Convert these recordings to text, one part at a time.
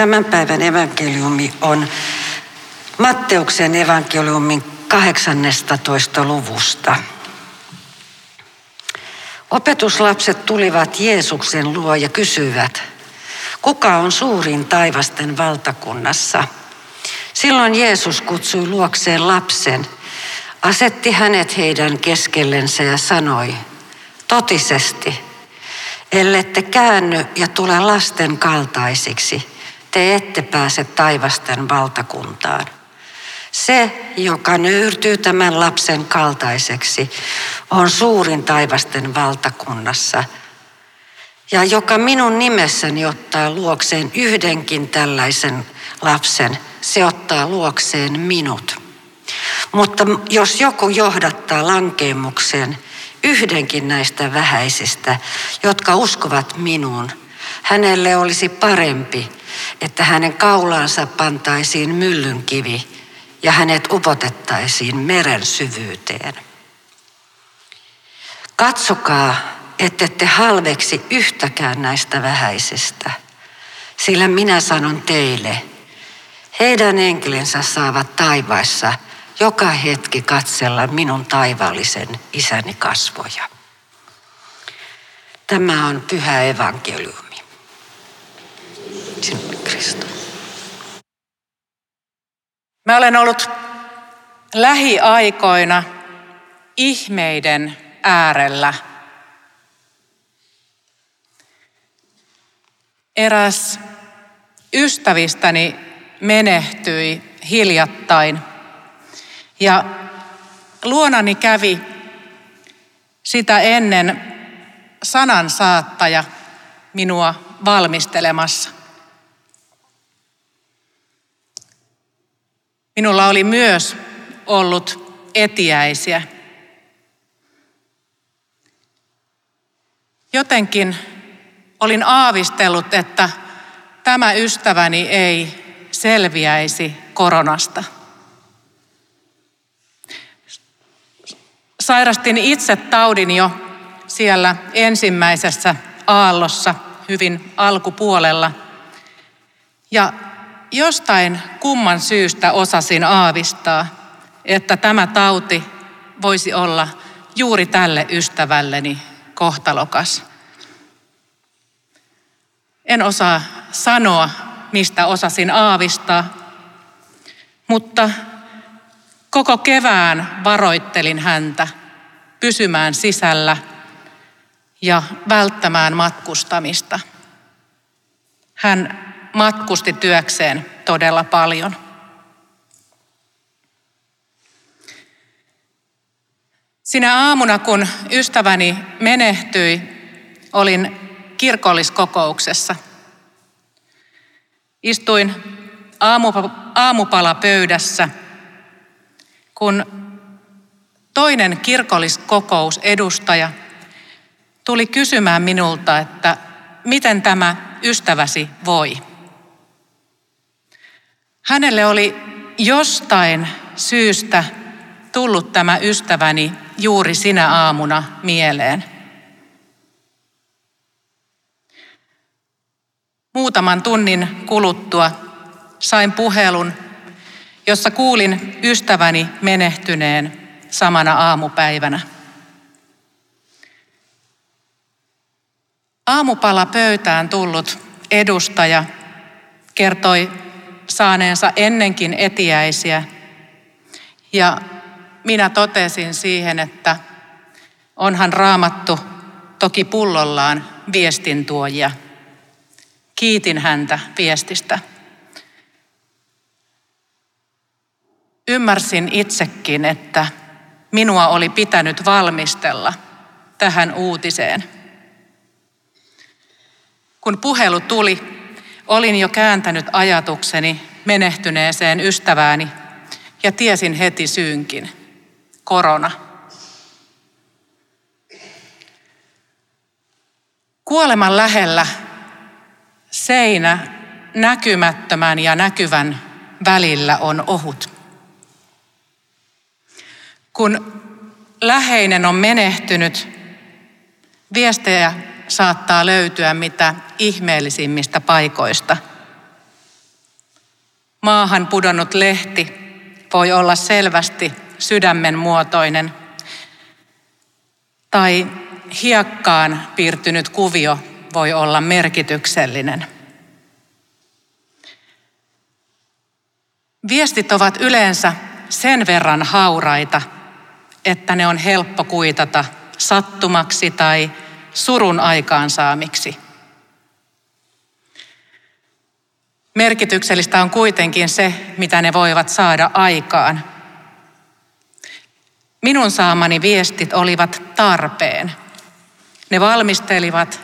Tämän päivän evankeliumi on Matteuksen evankeliumin 18. luvusta. Opetuslapset tulivat Jeesuksen luo ja kysyivät, kuka on suurin taivasten valtakunnassa? Silloin Jeesus kutsui luokseen lapsen, asetti hänet heidän keskellensä ja sanoi, totisesti, ellette käänny ja tule lasten kaltaisiksi, te ette pääse taivasten valtakuntaan. Se, joka nöyrtyy tämän lapsen kaltaiseksi, on suurin taivasten valtakunnassa. Ja joka minun nimessäni ottaa luokseen yhdenkin tällaisen lapsen, se ottaa luokseen minut. Mutta jos joku johdattaa lankeemukseen yhdenkin näistä vähäisistä, jotka uskovat minuun, hänelle olisi parempi, että hänen kaulaansa pantaisiin myllynkivi ja hänet upotettaisiin meren syvyyteen. Katsokaa, ettette halveksi yhtäkään näistä vähäisistä, sillä minä sanon teille, heidän enkelinsä saavat taivaissa joka hetki katsella minun taivaallisen isäni kasvoja. Tämä on pyhä evankeliumi. Sinulle Kristus. Mä olen ollut lähiaikoina ihmeiden äärellä. Eräs ystävistäni menehtyi hiljattain ja luonani kävi sitä ennen sanan saattaja minua valmistelemassa. Minulla oli myös ollut etiäisiä. Jotenkin olin aavistellut, että tämä ystäväni ei selviäisi koronasta. Sairastin itse taudin jo siellä ensimmäisessä aallossa hyvin alkupuolella. Ja jostain kumman syystä osasin aavistaa, että tämä tauti voisi olla juuri tälle ystävälleni kohtalokas. En osaa sanoa, mistä osasin aavistaa, mutta koko kevään varoittelin häntä pysymään sisällä ja välttämään matkustamista. Hän matkusti työkseen todella paljon. Sinä aamuna, kun ystäväni menehtyi, olin kirkolliskokouksessa. Istuin aamupalapöydässä, kun toinen kirkolliskokousedustaja tuli kysymään minulta, että miten tämä ystäväsi voi. Hänelle oli jostain syystä tullut tämä ystäväni juuri sinä aamuna mieleen. Muutaman tunnin kuluttua sain puhelun, jossa kuulin ystäväni menehtyneen samana aamupäivänä. Aamupala pöytään tullut edustaja kertoi saaneensa ennenkin etiäisiä. Ja minä totesin siihen, että onhan raamattu toki pullollaan viestintuojia. Kiitin häntä viestistä. Ymmärsin itsekin, että minua oli pitänyt valmistella tähän uutiseen. Kun puhelu tuli, Olin jo kääntänyt ajatukseni menehtyneeseen ystävääni ja tiesin heti syynkin. Korona. Kuoleman lähellä seinä näkymättömän ja näkyvän välillä on ohut. Kun läheinen on menehtynyt, viestejä saattaa löytyä mitä ihmeellisimmistä paikoista. Maahan pudonnut lehti voi olla selvästi sydämen muotoinen. Tai hiekkaan piirtynyt kuvio voi olla merkityksellinen. Viestit ovat yleensä sen verran hauraita, että ne on helppo kuitata sattumaksi tai surun aikaansaamiksi. Merkityksellistä on kuitenkin se, mitä ne voivat saada aikaan. Minun saamani viestit olivat tarpeen. Ne valmistelivat,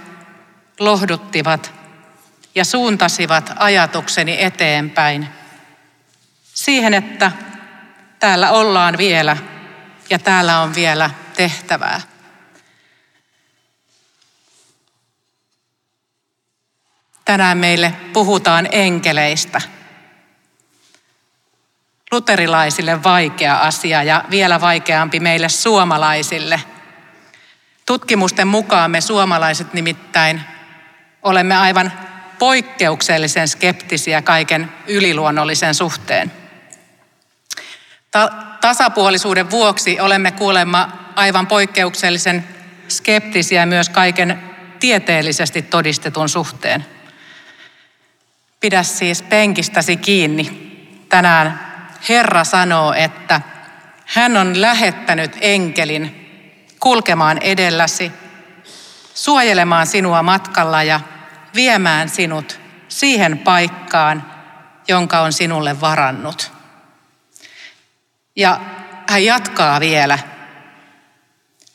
lohduttivat ja suuntasivat ajatukseni eteenpäin siihen, että täällä ollaan vielä ja täällä on vielä tehtävää. Tänään meille puhutaan enkeleistä. Luterilaisille vaikea asia ja vielä vaikeampi meille suomalaisille. Tutkimusten mukaan me suomalaiset nimittäin olemme aivan poikkeuksellisen skeptisiä kaiken yliluonnollisen suhteen. Ta- tasapuolisuuden vuoksi olemme kuulemma aivan poikkeuksellisen skeptisiä myös kaiken tieteellisesti todistetun suhteen. Pidä siis penkistäsi kiinni. Tänään Herra sanoo, että hän on lähettänyt enkelin kulkemaan edelläsi, suojelemaan sinua matkalla ja viemään sinut siihen paikkaan, jonka on sinulle varannut. Ja hän jatkaa vielä.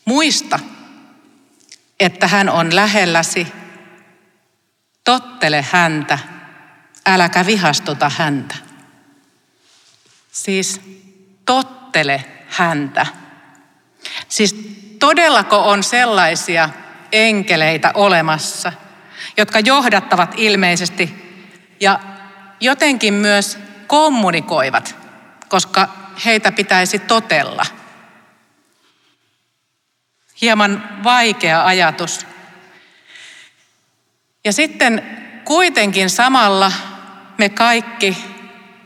Muista, että hän on lähelläsi. Tottele häntä, äläkä vihastuta häntä. Siis tottele häntä. Siis todellako on sellaisia enkeleitä olemassa, jotka johdattavat ilmeisesti ja jotenkin myös kommunikoivat, koska heitä pitäisi totella. Hieman vaikea ajatus. Ja sitten kuitenkin samalla me kaikki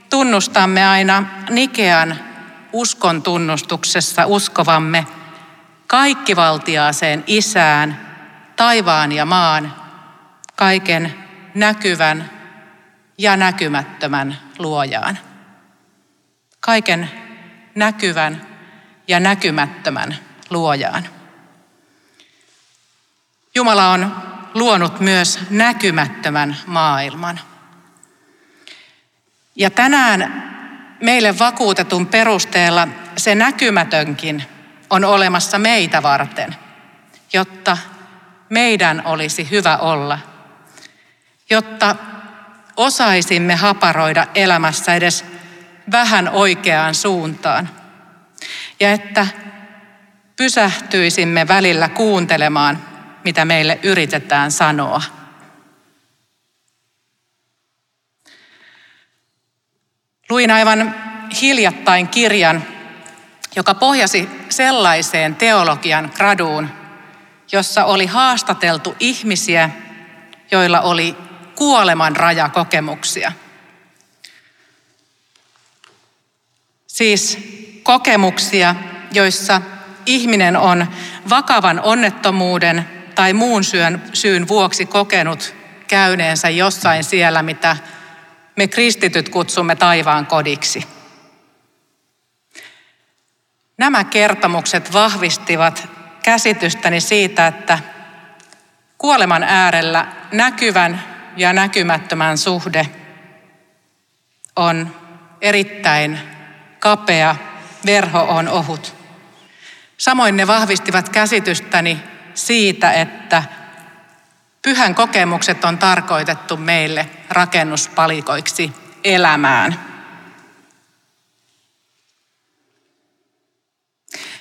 tunnustamme aina Nikean uskon tunnustuksessa uskovamme kaikkivaltiaaseen isään, taivaan ja maan, kaiken näkyvän ja näkymättömän luojaan. Kaiken näkyvän ja näkymättömän luojaan. Jumala on luonut myös näkymättömän maailman. Ja tänään meille vakuutetun perusteella se näkymätönkin on olemassa meitä varten, jotta meidän olisi hyvä olla, jotta osaisimme haparoida elämässä edes vähän oikeaan suuntaan. Ja että pysähtyisimme välillä kuuntelemaan, mitä meille yritetään sanoa. Luin aivan hiljattain kirjan, joka pohjasi sellaiseen teologian graduun, jossa oli haastateltu ihmisiä, joilla oli kuoleman rajakokemuksia – Siis kokemuksia, joissa ihminen on vakavan onnettomuuden tai muun syyn, syyn vuoksi kokenut käyneensä jossain siellä, mitä me kristityt kutsumme taivaan kodiksi. Nämä kertomukset vahvistivat käsitystäni siitä, että kuoleman äärellä näkyvän ja näkymättömän suhde on erittäin kapea, verho on ohut. Samoin ne vahvistivat käsitystäni siitä, että pyhän kokemukset on tarkoitettu meille rakennuspalikoiksi elämään.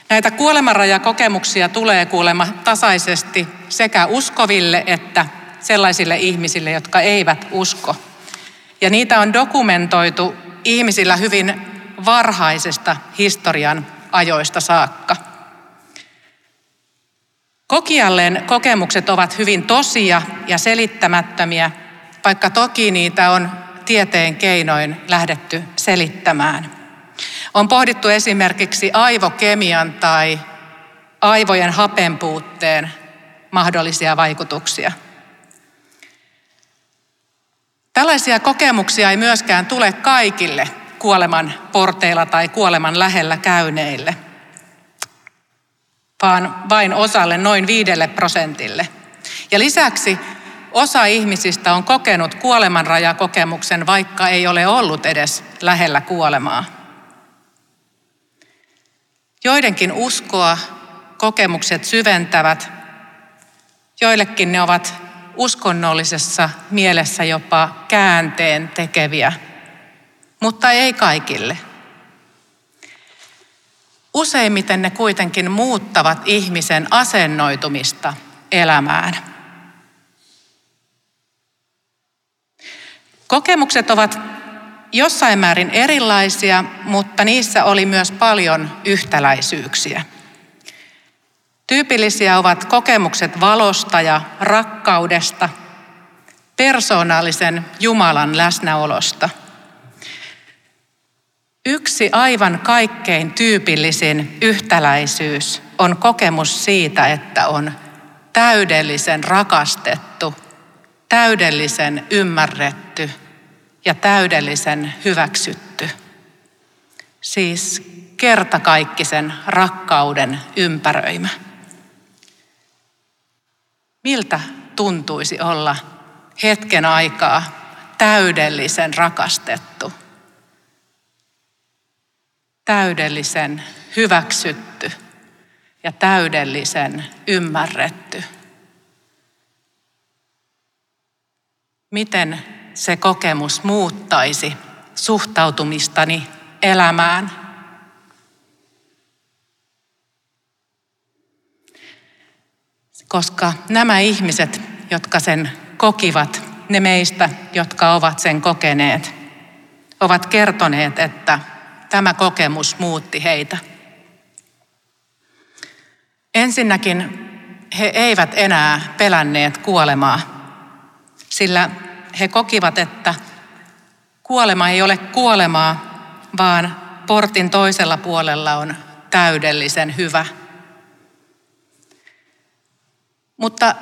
Näitä kuolemanrajakokemuksia tulee kuulema tasaisesti sekä uskoville että sellaisille ihmisille, jotka eivät usko. Ja niitä on dokumentoitu ihmisillä hyvin varhaisesta historian ajoista saakka. Kokialleen kokemukset ovat hyvin tosia ja selittämättömiä, vaikka toki niitä on tieteen keinoin lähdetty selittämään. On pohdittu esimerkiksi aivokemian tai aivojen hapenpuutteen mahdollisia vaikutuksia. Tällaisia kokemuksia ei myöskään tule kaikille kuoleman porteilla tai kuoleman lähellä käyneille, vaan vain osalle noin viidelle prosentille. Ja lisäksi osa ihmisistä on kokenut kuolemanrajakokemuksen, vaikka ei ole ollut edes lähellä kuolemaa. Joidenkin uskoa kokemukset syventävät, joillekin ne ovat uskonnollisessa mielessä jopa käänteen tekeviä, mutta ei kaikille. Useimmiten ne kuitenkin muuttavat ihmisen asennoitumista elämään. Kokemukset ovat jossain määrin erilaisia, mutta niissä oli myös paljon yhtäläisyyksiä. Tyypillisiä ovat kokemukset valosta ja rakkaudesta, persoonallisen Jumalan läsnäolosta. Yksi aivan kaikkein tyypillisin yhtäläisyys on kokemus siitä, että on täydellisen rakastettu, täydellisen ymmärretty ja täydellisen hyväksytty. Siis kertakaikkisen rakkauden ympäröimä. Miltä tuntuisi olla hetken aikaa täydellisen rakastettu, täydellisen hyväksytty ja täydellisen ymmärretty? Miten se kokemus muuttaisi suhtautumistani elämään? Koska nämä ihmiset, jotka sen kokivat, ne meistä, jotka ovat sen kokeneet, ovat kertoneet, että tämä kokemus muutti heitä. Ensinnäkin he eivät enää pelänneet kuolemaa, sillä he kokivat, että kuolema ei ole kuolemaa, vaan portin toisella puolella on täydellisen hyvä. Mutta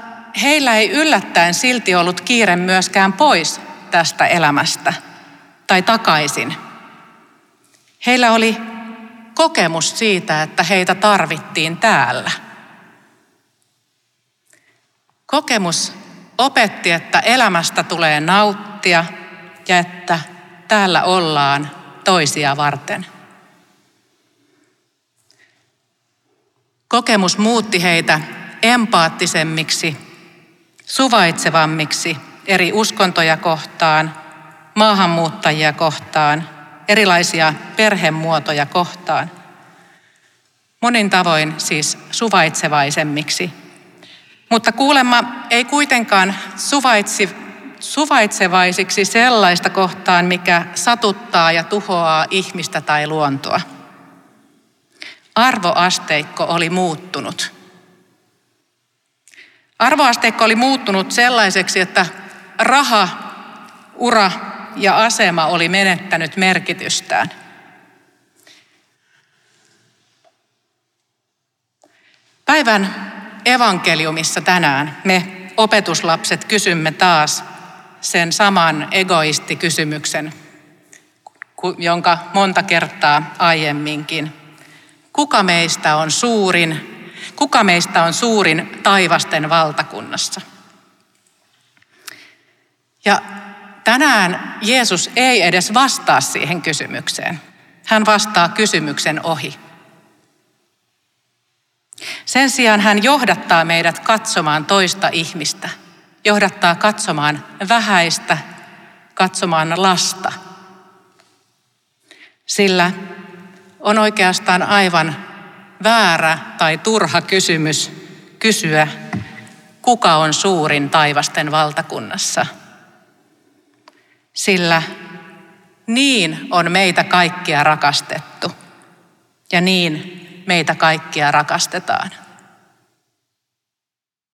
heillä ei yllättäen silti ollut kiire myöskään pois tästä elämästä tai takaisin. Heillä oli kokemus siitä, että heitä tarvittiin täällä. Kokemus opetti, että elämästä tulee nauttia ja että täällä ollaan toisia varten. Kokemus muutti heitä empaattisemmiksi, suvaitsevammiksi eri uskontoja kohtaan, maahanmuuttajia kohtaan, erilaisia perhemuotoja kohtaan. Monin tavoin siis suvaitsevaisemmiksi mutta kuulemma ei kuitenkaan suvaitsi, suvaitsevaisiksi sellaista kohtaan, mikä satuttaa ja tuhoaa ihmistä tai luontoa. Arvoasteikko oli muuttunut. Arvoasteikko oli muuttunut sellaiseksi, että raha, ura ja asema oli menettänyt merkitystään. Päivän evankeliumissa tänään me opetuslapset kysymme taas sen saman egoistikysymyksen, jonka monta kertaa aiemminkin. Kuka meistä on suurin? Kuka meistä on suurin taivasten valtakunnassa? Ja tänään Jeesus ei edes vastaa siihen kysymykseen. Hän vastaa kysymyksen ohi. Sen sijaan hän johdattaa meidät katsomaan toista ihmistä, johdattaa katsomaan vähäistä, katsomaan lasta. Sillä on oikeastaan aivan väärä tai turha kysymys kysyä, kuka on suurin taivasten valtakunnassa. Sillä niin on meitä kaikkia rakastettu ja niin meitä kaikkia rakastetaan.